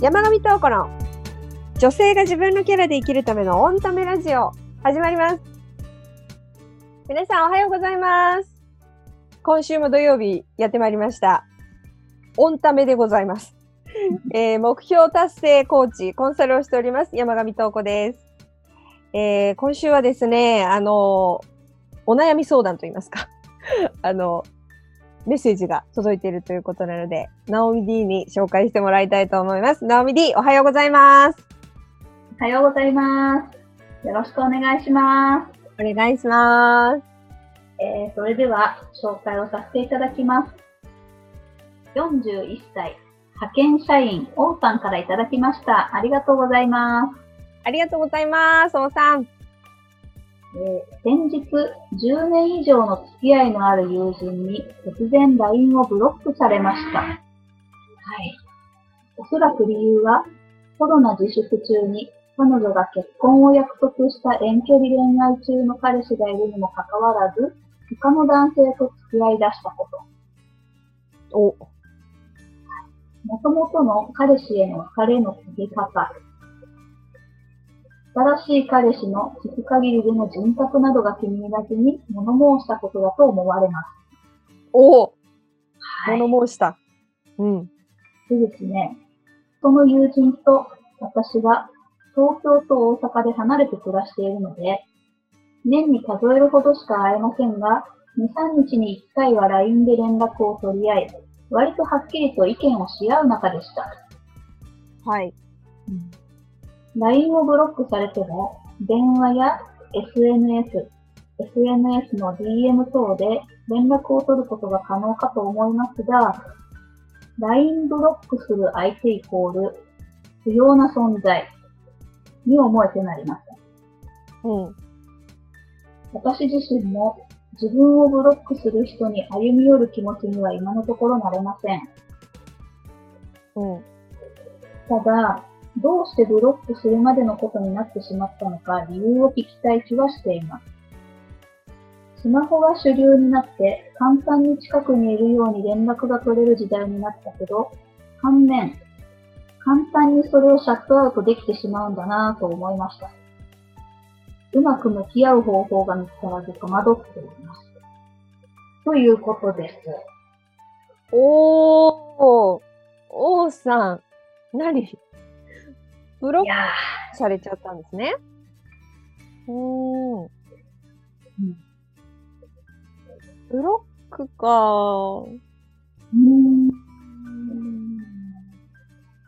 山上東子の女性が自分のキャラで生きるためのオンタメラジオ始まります。皆さんおはようございます。今週も土曜日やってまいりました。オンタメでございます。えー目標達成コーチ、コンサルをしております。山上東子です。えー今週はですね、あの、お悩み相談といいますか、あの、メッセージが届いているということなので、ナオミ D に紹介してもらいたいと思います。ナオミ D、おはようございます。おはようございます。よろしくお願いします。お願いします。えー、それでは紹介をさせていただきます。41歳、派遣社員、王さんからいただきました。ありがとうございます。ありがとうございます、王さん。えー先日、10年以上の付き合いのある友人に突然 LINE をブロックされました。はい。おそらく理由は、コロナ自粛中に彼女が結婚を約束した遠距離恋愛中の彼氏がいるにもかかわらず、他の男性と付き合い出したこと。お、もともとの彼氏への別れの告げ方。新しい彼氏の聞く限りでの人格などが気に入らずに物申したことだと思われます。お、はい。物申した。うん。でですね、その友人と私は東京と大阪で離れて暮らしているので、年に数えるほどしか会えませんが、2、3日に1回は LINE で連絡を取り合い、割とはっきりと意見をし合う仲でした。はい。LINE をブロックされても、電話や SNS、SNS の DM 等で連絡を取ることが可能かと思いますが、LINE ブロックする相手イコール不要な存在に思えてなりません。うん。私自身も自分をブロックする人に歩み寄る気持ちには今のところなれません。うん。ただ、どうしてブロックするまでのことになってしまったのか理由を聞きたい気はしています。スマホが主流になって簡単に近くにいるように連絡が取れる時代になったけど、反面、簡単にそれをシャットアウトできてしまうんだなぁと思いました。うまく向き合う方法が見つからず戸惑っています。ということです。おー、王さん。何？ブロックされちゃったんですね。うーん。ブロックか。ー、うーん。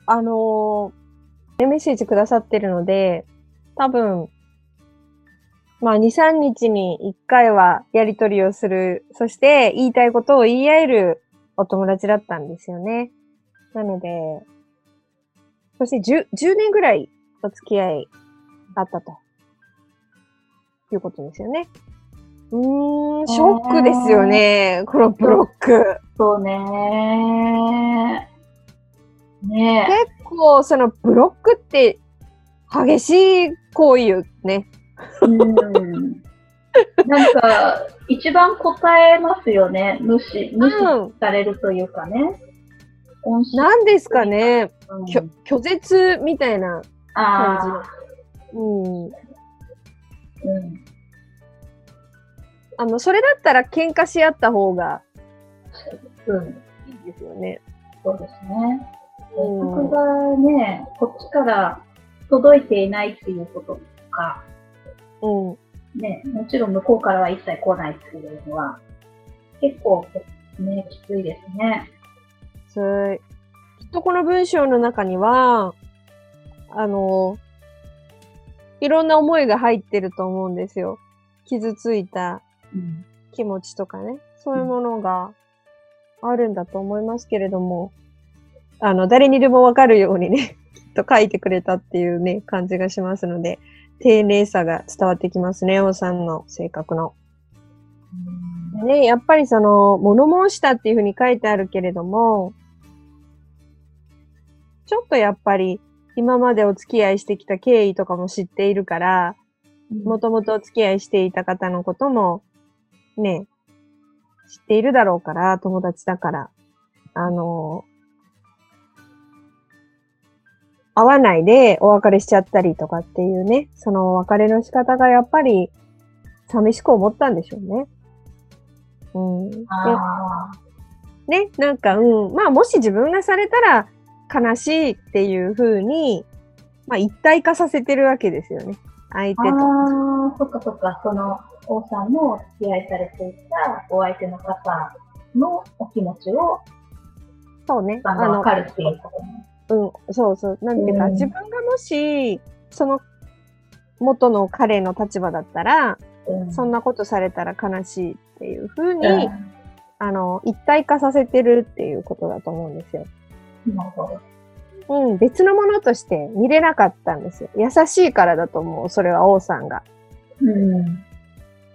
あのー、メッセージくださってるので、多分、まあ、2、3日に1回はやりとりをする。そして、言いたいことを言い合えるお友達だったんですよね。なので、そして10、10年ぐらいお付き合いあったと。いうことですよね。うーん、ショックですよね。このブロック。そうねー。ねえ。結構そのブロックって激しい行為よね。うん。なんか、一番答えますよね。無視、無視うんされるというかね。音信なんですかね、うん拒絶みたいなあ感じ。うん。あ、うん。あの、それだったら喧嘩し合った方がうん。いいですよね。そうですね。うん連絡がね、こっちから届いていないっていうこととか、うん。ね、もちろん向こうからは一切来ないっていうのは、結構ね、きついですね。そうきっとこの文章の中には、あの、いろんな思いが入ってると思うんですよ。傷ついたうん。気持ちとかね。そういうものがあるんだと思いますけれども、あの、誰にでもわかるようにね、きっと書いてくれたっていうね、感じがしますので、丁寧さが伝わってきますね、王さんの性格の。でね、やっぱりその、物申したっていうふうに書いてあるけれども、ちょっとやっぱり、今までお付き合いしてきた経緯とかも知っているから、もともとお付き合いしていた方のことも、ね、知っているだろうから、友達だから、あの、会わないでお別れしちゃったりとかっていうね、そのお別れの仕方がやっぱり寂しく思ったんでしょうね。うん。ね、なんか、うん、まあもし自分がされたら悲しいっていう風に、まあ一体化させてるわけですよね。相手あ。と。ああ、そっかそっか。その、王さんの付き合いされていたお相手の方のお気持ちをそうね。だんだんわかるっていうことね。うん、そうそう。なんていうか、うん自分がもし、その元の彼の立場だったら、うんそんなことされたら悲しいっていう風に、うあの、一体化させてるっていうことだと思うんですよ。ん。なるほど。うん、別のものとして見れなかったんですよ。優しいからだと思う、それは王さんが。うん。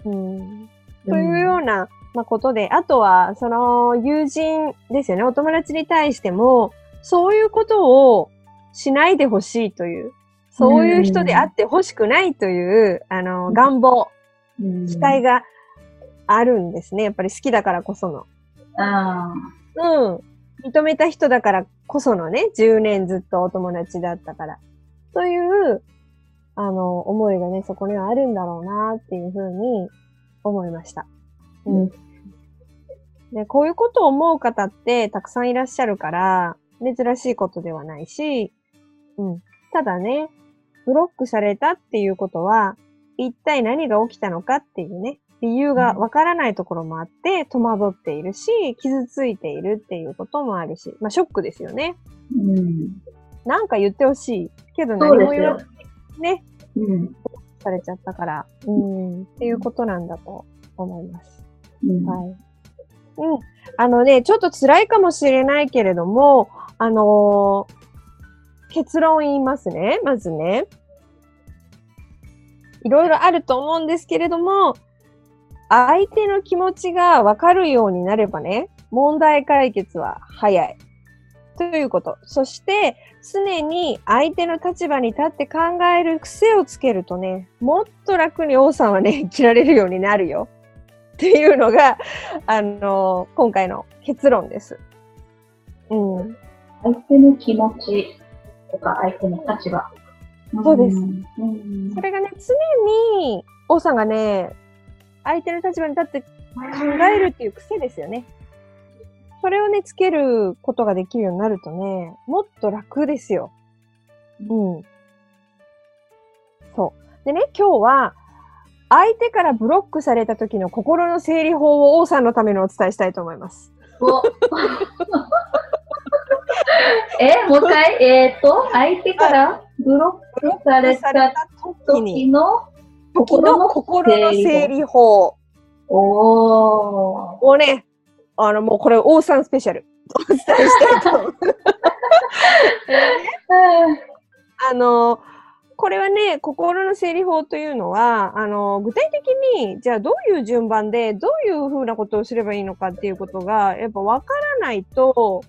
うん、というような、まあ、ことで、あとは、その友人ですよね、お友達に対しても、そういうことをしないでほしいという、そういう人であってほしくないという、あの、願望、うん、期待があるんですね。やっぱり好きだからこその。あうん。認めた人だからこそのね、10年ずっとお友達だったから。という、あの、思いがね、そこにはあるんだろうなっていうふうに思いました。うん。で、こういうことを思う方ってたくさんいらっしゃるから、珍しいことではないし、うん。ただね、ブロックされたっていうことは、一体何が起きたのかっていうね、理由がわからないところもあって、戸惑っているし、傷ついているっていうこともあるし、まあショックですよね。うん。なんか言ってほしい。けど何も言わず。ね、うん。されちゃったから、うん、っていうことなんだと思います。うん。はい。うん。あのね、ちょっと辛いかもしれないけれども、あのー結論言いますね。まずね。いろいろあると思うんですけれども、相手の気持ちがわかるようになればね、問題解決は早い。ということ。そして、常に相手の立場に立って考える癖をつけるとね、もっと楽に王さんはね、生きられるようになるよ。っていうのが、あの今回の結論です。うん。相手の気持ちとか相手の立場。そうですん。うんそれがね、常に、王さんがね、相手の立場に立って考えるっていう癖ですよね。それをね、つけることができるようになるとね、もっと楽ですよ。うん。そう。でね、今日は、相手からブロックされた時の心の整理法を王さんのためにお伝えしたいと思います。お え、もう一回、えっ、と、相手からブロックされた時に、時の時の心の整理法おー。をね、あの、もうこれ王さんスペシャル。お伝えしたいと思います。あの、これはね、心の整理法というのは、あの、具体的に、じゃあどういう順番で、どういうふうなことをすればいいのかっていうことが、やっぱ分からないと、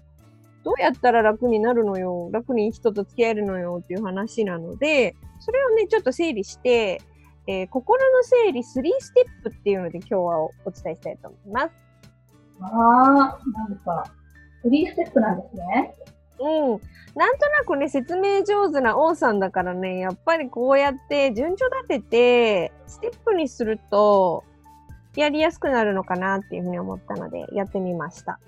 どうやったら楽になるのよ、楽に人と付き合えるのよっていう話なので、それをね、ちょっと整理して、えー心の整理3ステップっていうので今日はおお伝えしたいと思います。あー、なんか、フリーステップなんですね。うん。なんとなくね、説明上手な王さんだからね、やっぱりこうやって順序立てて、ステップにすると、やりやすくなるのかなっていうふうに思ったので、やってみました。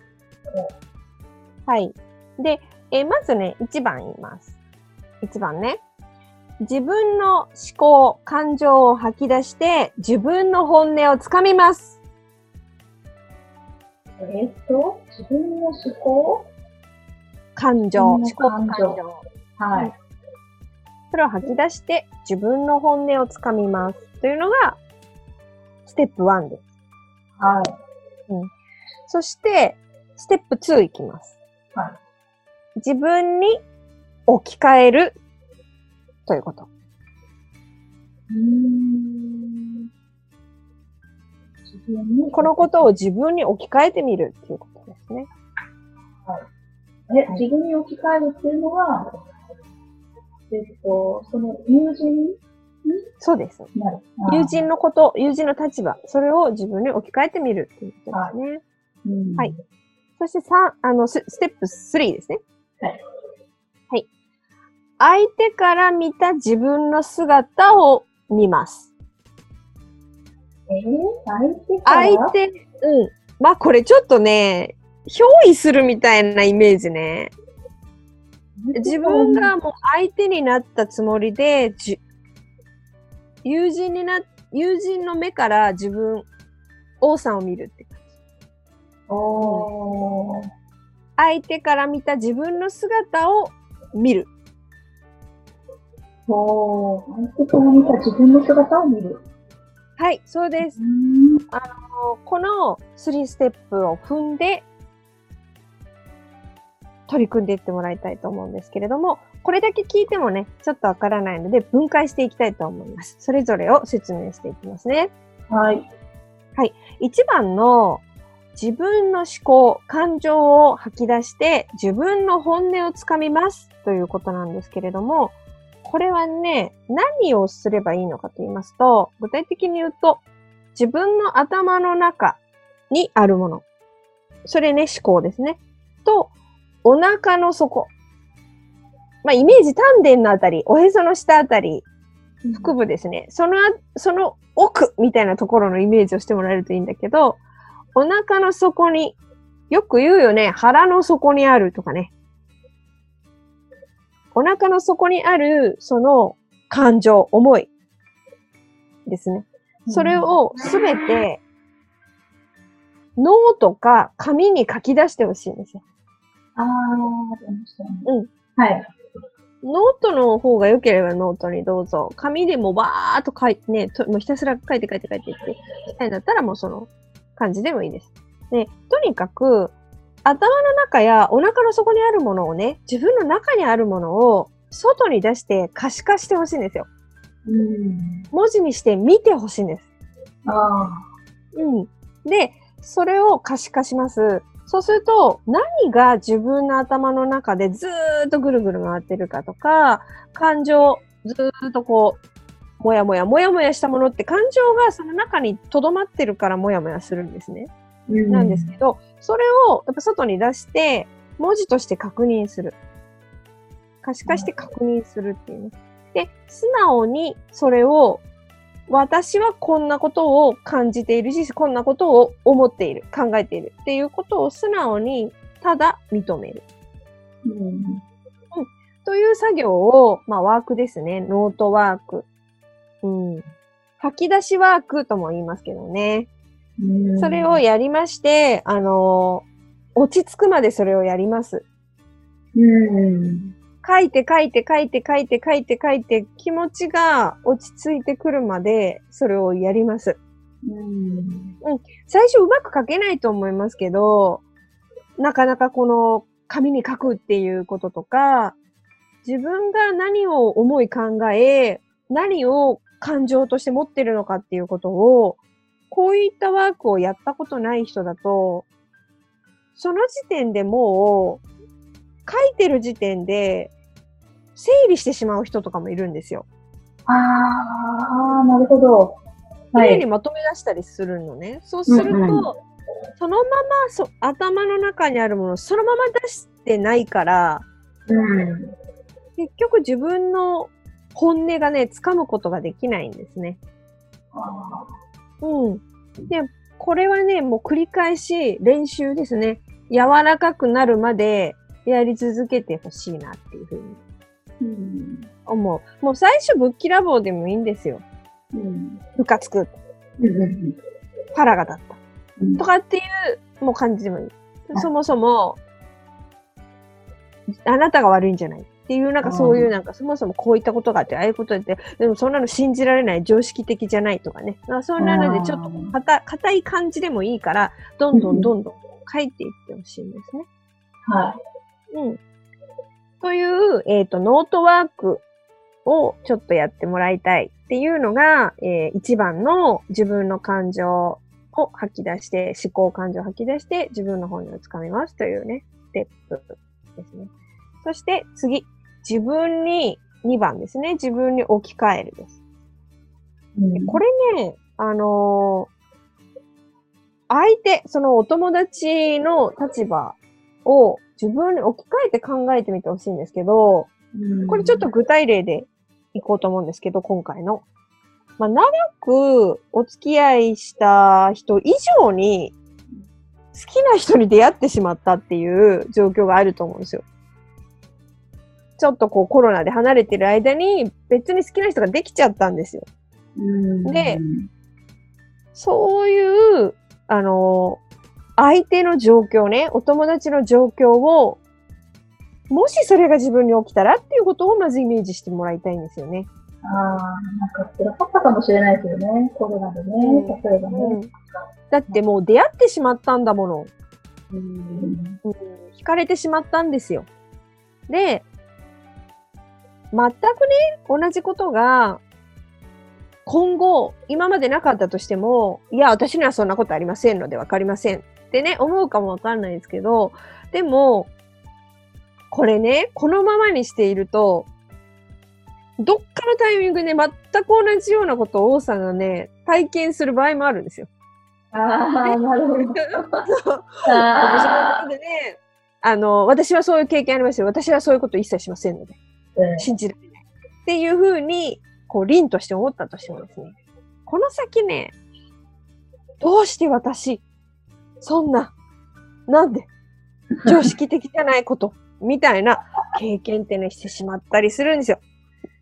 はい。で、えーまずね、1番言います。1番ね。自分の思考、感情を吐き出して、自分の本音をつかみます。えっ、と、自分の思考？感情、思自考、感情。はい。それを吐き出して自分の本音をつかみます。というのが、ステップ1です。はい。そして、ステップ2いきます。はい自分に置き換えるということ。このことを自分に置き換えてみるっていうことですね。え、自分に置き換えるっていうのは、えっと、その友人に？そうです。友人のこと、友人の立場、それを自分に置き換えてみるっていうことですね。うんはい。そして3、あの、スステップ3ですね。はい。はい。相手から見た自分の姿を見ます。えー、相手から？相手、うん。まあこれちょっとね、憑依するみたいなイメージね。自分がもう相手になったつもりで、じ友人にな、友人の目から自分、王さんを見るって感じ。おー。相手から見た自分の姿を見る。おー。相手から見た自分の姿を見る。はい、そうです。うん。この3ステップを踏んで、取り組んでいってもらいたいと思うんですけれども、これだけ聞いてもね、ちょっとわからないので、分解していきたいと思います。それぞれを説明していきますね。はい。一番の自分の思考、感情を吐き出して自分の本音をつかみますということなんですけれども、これはね、何をすればいいのかと言いますと、具体的に言うと、自分の頭の中にあるもの。それね、思考ですね。と、お腹の底。まあ、イメージ丹田のあたり、おへその下あたり、腹部ですね。そのあ、その奥みたいなところのイメージをしてもらえるといいんだけど、お腹の底に、よく言うよね、腹の底にあるとかね。お腹の底にある、その感情、思いですね。それをすべて、ノートか紙に書き出してほしいんですよ。あー、出ましたね。うん。はい。ノートの方が良ければノートにどうぞ。紙でもバーっと書いてね、ともうひたすら書いて書いて書いていって、したいんだったらもうその感じでもいいです。で、とにかく、頭の中やお腹の底にあるものをね、自分の中にあるものを外に出して可視化してほしいんですよ。うん。文字にして見てほしいんです。あうん。で、それを可視化します。そうすると、何が自分の頭の中でずーっとぐるぐる回ってるかとか、感情、ずーっとこう、もやもや、もやもやしたものって感情がその中に留まってるからもやもやするんですね。ー。うんなんですけど、それをやっぱ外に出して、文字として確認する。可視化して確認するっていうね。で、素直にそれを、私はこんなことを感じているし、こんなことを思っている、考えているっていうことを素直にただ認める。うん。という作業を、まあワークですね。ノートワーク。うん。吐き出しワークとも言いますけどね。うんそれをやりまして、あのー落ち着くまでそれをやります。うん。書いて書いて書いて書いて書いて書いて気持ちが落ち着いてくるまでそれをやります。うん。最初うまく書けないと思いますけど、なかなかこの紙に書くっていうこととか、自分が何を思い考え、何を感情として持ってるのかっていうことを、こういったワークをやったことない人だと、その時点でもう、書いてる時点で、整理してしまう人とかもいるんですよ。ああ、なるほど。はい。綺麗にまとめ出したりするのね。そうすると、うんうんそのままそ頭の中にあるものをそのまま出してないから、うん。結局自分の本音がね、掴むことができないんですね。あうん。で、これはね、もう繰り返し練習ですね。柔らかくなるまでやり続けてほしいなっていうふうにーうん。思う。もう最初ぶっきらぼうでもいいんですよ。うん。ムカつく。うん。腹が立った。うんとかっていう、もう感じでもいい。あそもそも、あなたが悪いんじゃないっていう、なんかそういう、なんかそもそもこういったことがあって、ああいうことで、でもそんなの信じられない、常識的じゃないとかね。かそんなのでちょっとあ硬硬い感じでもいいから、どんどんどんどん書いていってほしいんですね。はうん。という、えっ、と、ノートワークをちょっとやってもらいたいっていうのが、えー一番の自分の感情を吐き出して、思考感情を吐き出して、自分の本音をつかみますというね、ステップですね。そして次、自分に、2番ですね。自分に置き換えるです。い。うんこれね、あのー相手、そのお友達の立場を自分に置き換えて考えてみてほしいんですけど、これちょっと具体例でいこうと思うんですけど、今回の。まあ、長くお付き合いした人以上に好きな人に出会ってしまったっていう状況があると思うんですよ。ちょっとこうコロナで離れてる間に別に好きな人ができちゃったんですよ。で、そういう、あの、相手の状況ね、お友達の状況を、もしそれが自分に起きたらっていうことをまずイメージしてもらいたいんですよね。ああ、なんか辛かったかもしれないですよね、コロナでね、うん、例えばね、うん。だってもう出会ってしまったんだもの。うん、惹かれてしまったんですよ。で、全くね、同じことが今後、今までなかったとしても、いや、私にはそんなことありませんのでわかりませんってね、思うかもわかんないですけど、でも、これね、このままにしていると、どっかのタイミングで全く同じようなことを王さんがね、体験する場合もあるんですよ。ああ、なるほど。あでね、あの、私はそういう経験ありますよ。私はそういうこと一切しませんので、うん、信じられない。っていうふうに、こう、凛として思ったとしてもですね、この先ね、どうして私、そんな、なんで、常識的じゃないこと、みたいな経験ってね、してしまったりするんですよ。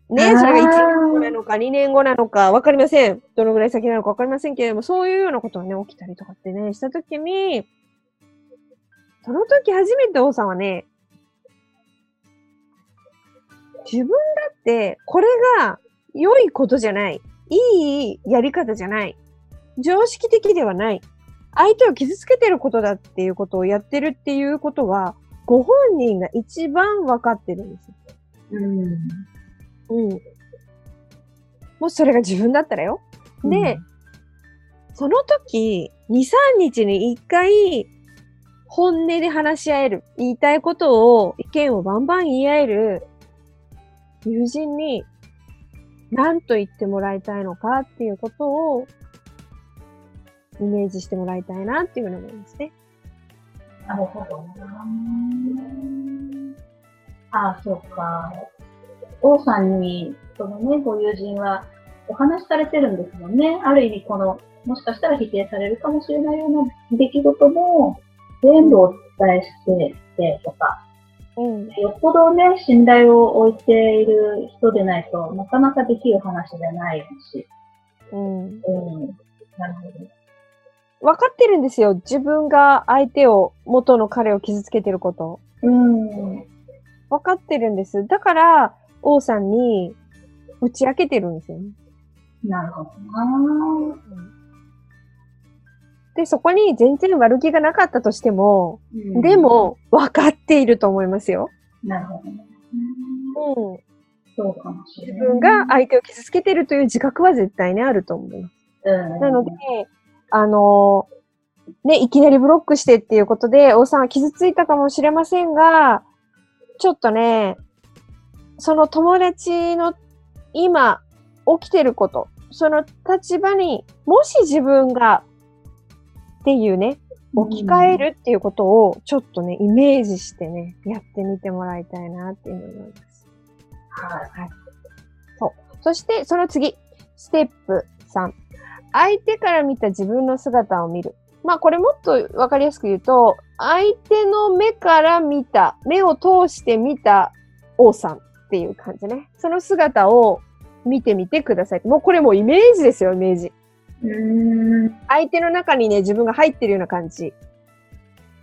ね、それが1年後なのか2年後なのかわかりません。どのぐらい先なのかわかりませんけれども、そういうようなことがね、起きたりとかってね、したときに、その時初めて王さんはね、自分だって、これが良いことじゃない。いいやり方じゃない。常識的ではない。相手を傷つけてることだっていうことをやってるっていうことは、ご本人が一番分かってるんですよ。うん。うん。もしそれが自分だったらよ。で、うん、その時、2、3日に1回、本音で話し合える。言いたいことを、意見をバンバン言い合える友人に何と言ってもらいたいのかっていうことをイメージしてもらいたいなっていうふうに思いますね。なるほどああ、そうか。王さんに、そのね、ご友人はお話しされてるんですもんね。ある意味、この、もしかしたら否定されるかもしれないような出来事も、全部お伝えしててとか、うん、よっぽどね、信頼を置いている人でないとなかなかできる話じゃないし。うん。うん。なるほど。分かってるんですよ。自分が相手を、元の彼を傷つけてること。うん。分かってるんです。だから、王さんに打ち明けてるんですよね。なるほどな、うん、で、そこに全然悪気がなかったとしても、うん、でも、分かっていると思いますよ。なるほど、ね。うん。そうかもしれない。自分が相手を傷つけてるという自覚は絶対にあると思います。うん、なので、あのね、いきなりブロックしてっていうことで、王さんは傷ついたかもしれませんが、ちょっとね、その友達の今起きてること、その立場にもし自分がっていうね、置き換えるっていうことをちょっとね、イメージしてね、やってみてもらいたいなっていうふうに思います。はい。そう。そして、その次、ステップ3。相手から見た自分の姿を見る。まあ、これもっとわかりやすく言うと、相手の目から見た、目を通して見た王さんっていう感じね。その姿を見てみてください。もうこれもイメージですよ、イメージ。相手の中にね、自分が入ってるような感じ。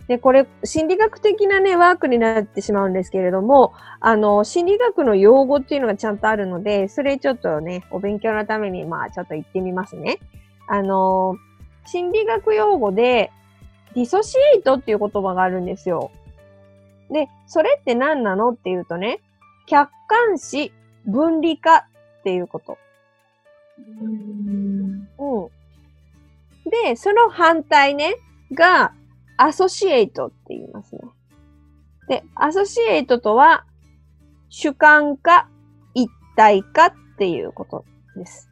で、これ、心理学的なね、ワークになってしまうんですけれども、あの、心理学の用語っていうのがちゃんとあるので、それちょっとね、お勉強のために、まあ、ちょっと言ってみますね。あの、心理学用語で、ディソシエイトっていう言葉があるんですよ。で、それって何なのっていうとね、客観視、分離化っていうこと。うん。で、その反対ね、が、アソシエイトって言いますね。で、アソシエイトとは、主観化、一体化っていうことです。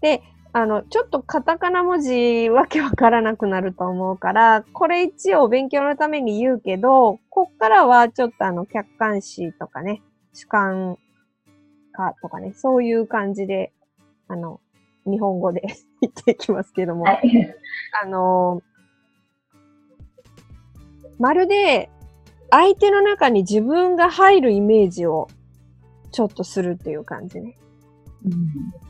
で、あの、ちょっとカタカナ文字わけわからなくなると思うから、これ一応勉強のために言うけど、こっからはちょっとあの、客観視とかね、主観化とかね、そういう感じで、あの、日本語で 言っていきますけども、はい。あのまるで相手の中に自分が入るイメージをちょっとするっていう感じね。うん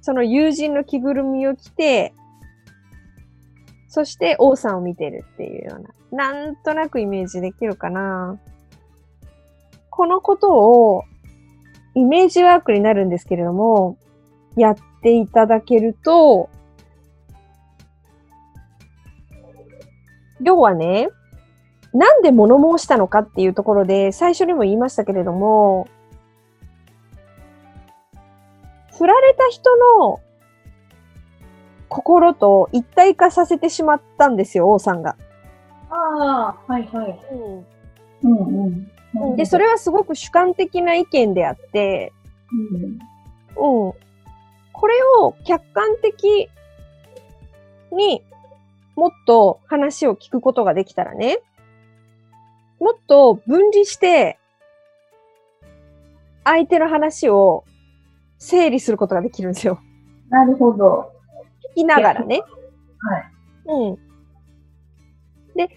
その友人の着ぐるみを着て、そして王さんを見てるっていうような、なんとなくイメージできるかな。このことをイメージワークになるんですけれども、やっていただけると、要はね、なんで物申したのかっていうところで、最初にも言いましたけれども、振られた人の心と一体化させてしまったんですよ、王さんが。ああ、はいはい。うんうん。で、それはすごく主観的な意見であって、うん。うん。これを客観的にもっと話を聞くことができたらね、もっと分離して、相手の話を整理することができるんですよ。なるほど。聞きながらね。はい。うん。で、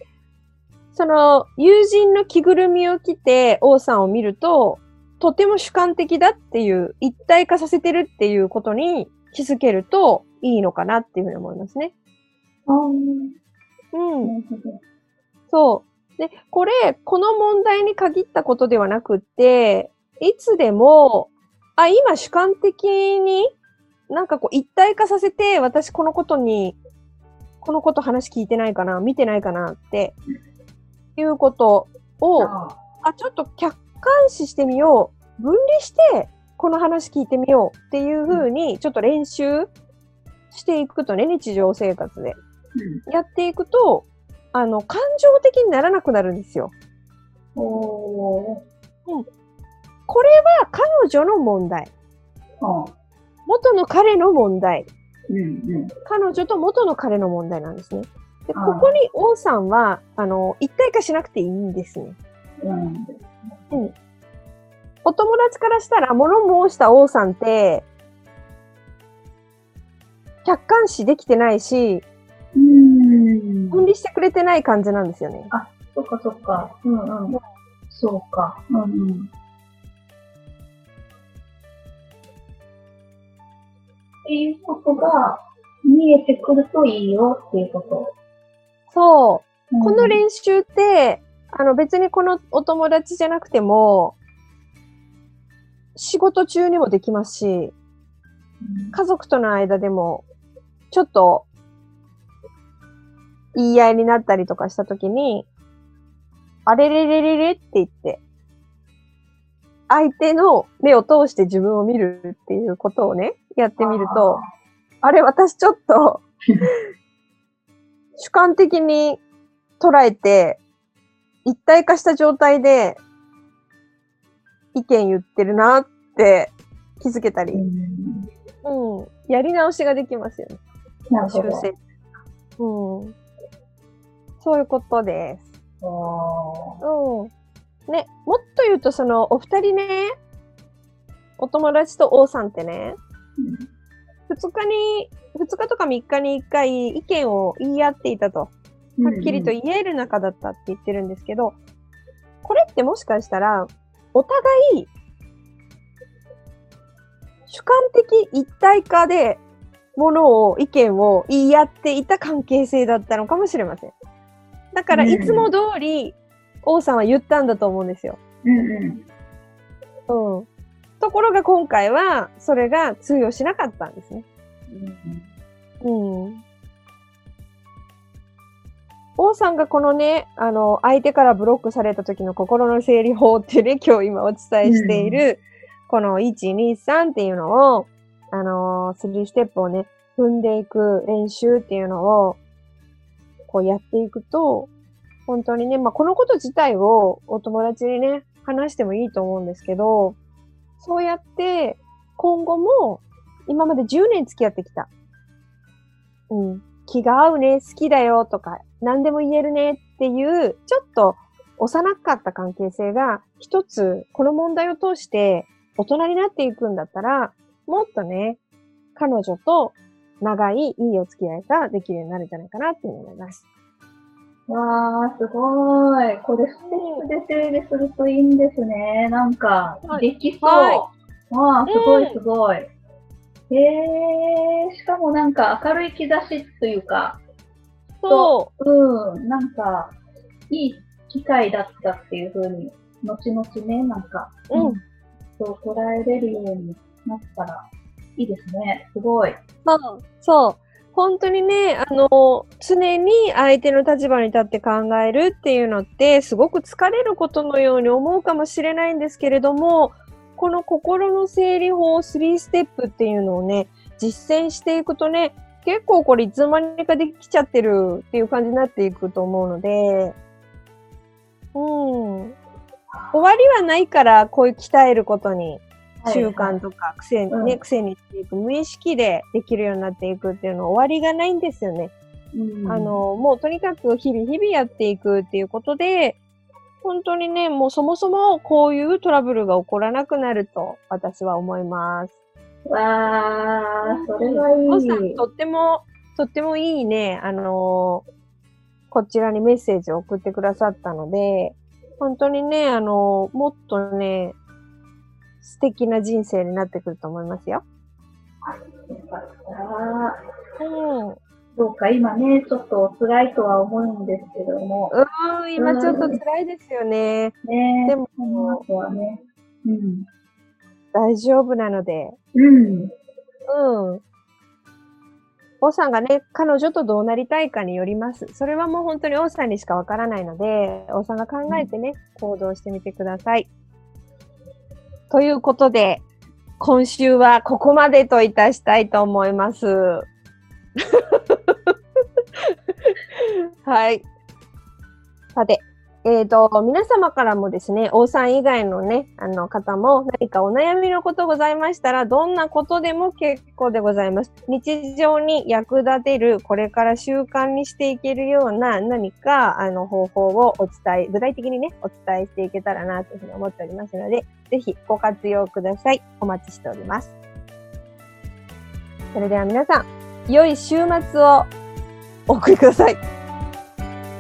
その友人の着ぐるみを着て王さんを見ると、とても主観的だっていう、一体化させてるっていうことに気づけるといいのかなっていうふうに思いますね。うん。なるほど。そう。で、これ、この問題に限ったことではなくって、いつでも、あ、今主観的になんかこう一体化させて、私このことに、このこと話聞いてないかな、見てないかなって、いうことを、ああ、ちょっと客観視してみよう。分離して、この話聞いてみようっていうふうに、ちょっと練習していくとね、日常生活で。うんやっていくと、あの、感情的にならなくなるんですよ。おー。これは彼女の問題。あ元の彼の問題。うんうん。彼女と元の彼の問題なんですね。で、ここに王さんは、あの、一体化しなくていいんですね。うん。お友達からしたら、物申した王さんって、客観視できてないし、うん。分離してくれてない感じなんですよね。そっかそっか。うんうん。そうか。うんうん。っていうことが見えてくるといいよっていうこそう。と。この練習って、あの別にこのお友達じゃなくても、仕事中にもできますし、うん家族との間でも、ちょっと、言い合いになったりとかしたときに、あれれれれれって言って、相手の目を通して自分を見るっていうことをね、やってみると、あれ私ちょっと、主観的に捉えて、一体化した状態で意見言ってるなって気づけたり、うんうん、やり直しができますよね。なるほど。修正。うん。そういうことです。うん。ね、もっと言うと、その、お二人ね、お友達と王さんってね、二日に、二日とか三日に一回意見を言い合っていたと。うんはっきりと言える仲だったって言ってるんですけど、これってもしかしたら、お互い、主観的一体化で、ものを、意見を言い合っていた関係性だったのかもしれません。だから、うんいつも通り、王さんは言ったんだと思うんですよ。うんうんうん。ところが今回は、それが通用しなかったんですね。うんうん。王さんがこのね、あの、相手からブロックされた時の心の整理法ってね、今日今お伝えしている、この1、2、3っていうのを、あのー、3ステップをね、踏んでいく練習っていうのを、こうやっていくと、本当にね、まあ、このこと自体をお友達にね、話してもいいと思うんですけど、そうやって、今後も、今まで10年付き合ってきた。うん、気が合うね、好きだよとか、何でも言えるねっていう、ちょっと幼かった関係性が、一つ、この問題を通して大人になっていくんだったら、もっとね、彼女と長いいいお付き合いができるようになるんじゃないかなって思います。わー、すごい。これステップで整理するといいんですね。なんかは、いできそう。はわー、すごうんいすごい。へー、しかもなんか明るい兆しというか、そうん、なんか、いい機会だったっていう風に、後々ね、なんか、う。うん。そう捉えれるようになったら、いいですね。すごい。そう。そう。本当にね、あの、常に相手の立場に立って考えるっていうのって、すごく疲れることのように思うかもしれないんですけれども、この心の整理法3ステップっていうのをね、実践していくとね、結構これいつの間にかできちゃってるっていう感じになっていくと思うので、うん。終わりはないから、こういう鍛えることに習慣とか癖に、ねうん癖にしていく、無意識でできるようになっていくっていうのは終わりがないんですよね。うんあ、の、もうとにかく日々日々やっていくっていうことで、本当にね、もうそもそもこういうトラブルが起こらなくなると私は思います。わー、それはいおさんい。とっても、とってもいいね、あのーこちらにメッセージを送ってくださったので、本当にね、あのーもっとね、素敵な人生になってくると思いますよ。よかったうん。どうか今ね、ちょっとお辛いとは思うんですけども、うーん、今ちょっと辛いですよね。ねでもこの後はね、うん。大丈夫なので。うん。うん。王さんがね、彼女とどうなりたいかによります。それはもう本当に王さんにしかわからないので、王さんが考えてね、行動してみてください。ということで、今週はここまでといたしたいと思います。はい。さて、えっ、と、皆様からもですね、王さん以外のね、あの方も何かお悩みのことございましたら、どんなことでも結構でございます。日常に役立てる、これから習慣にしていけるような何か、あの、方法をお伝え、具体的にね、お伝えしていけたらな、というふうに思っておりますので、ぜひご活用ください。お待ちしております。それでは皆さん、良い週末をお送りください。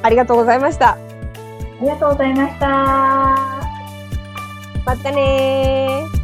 ありがとうございました。ありがとうございました。またねー。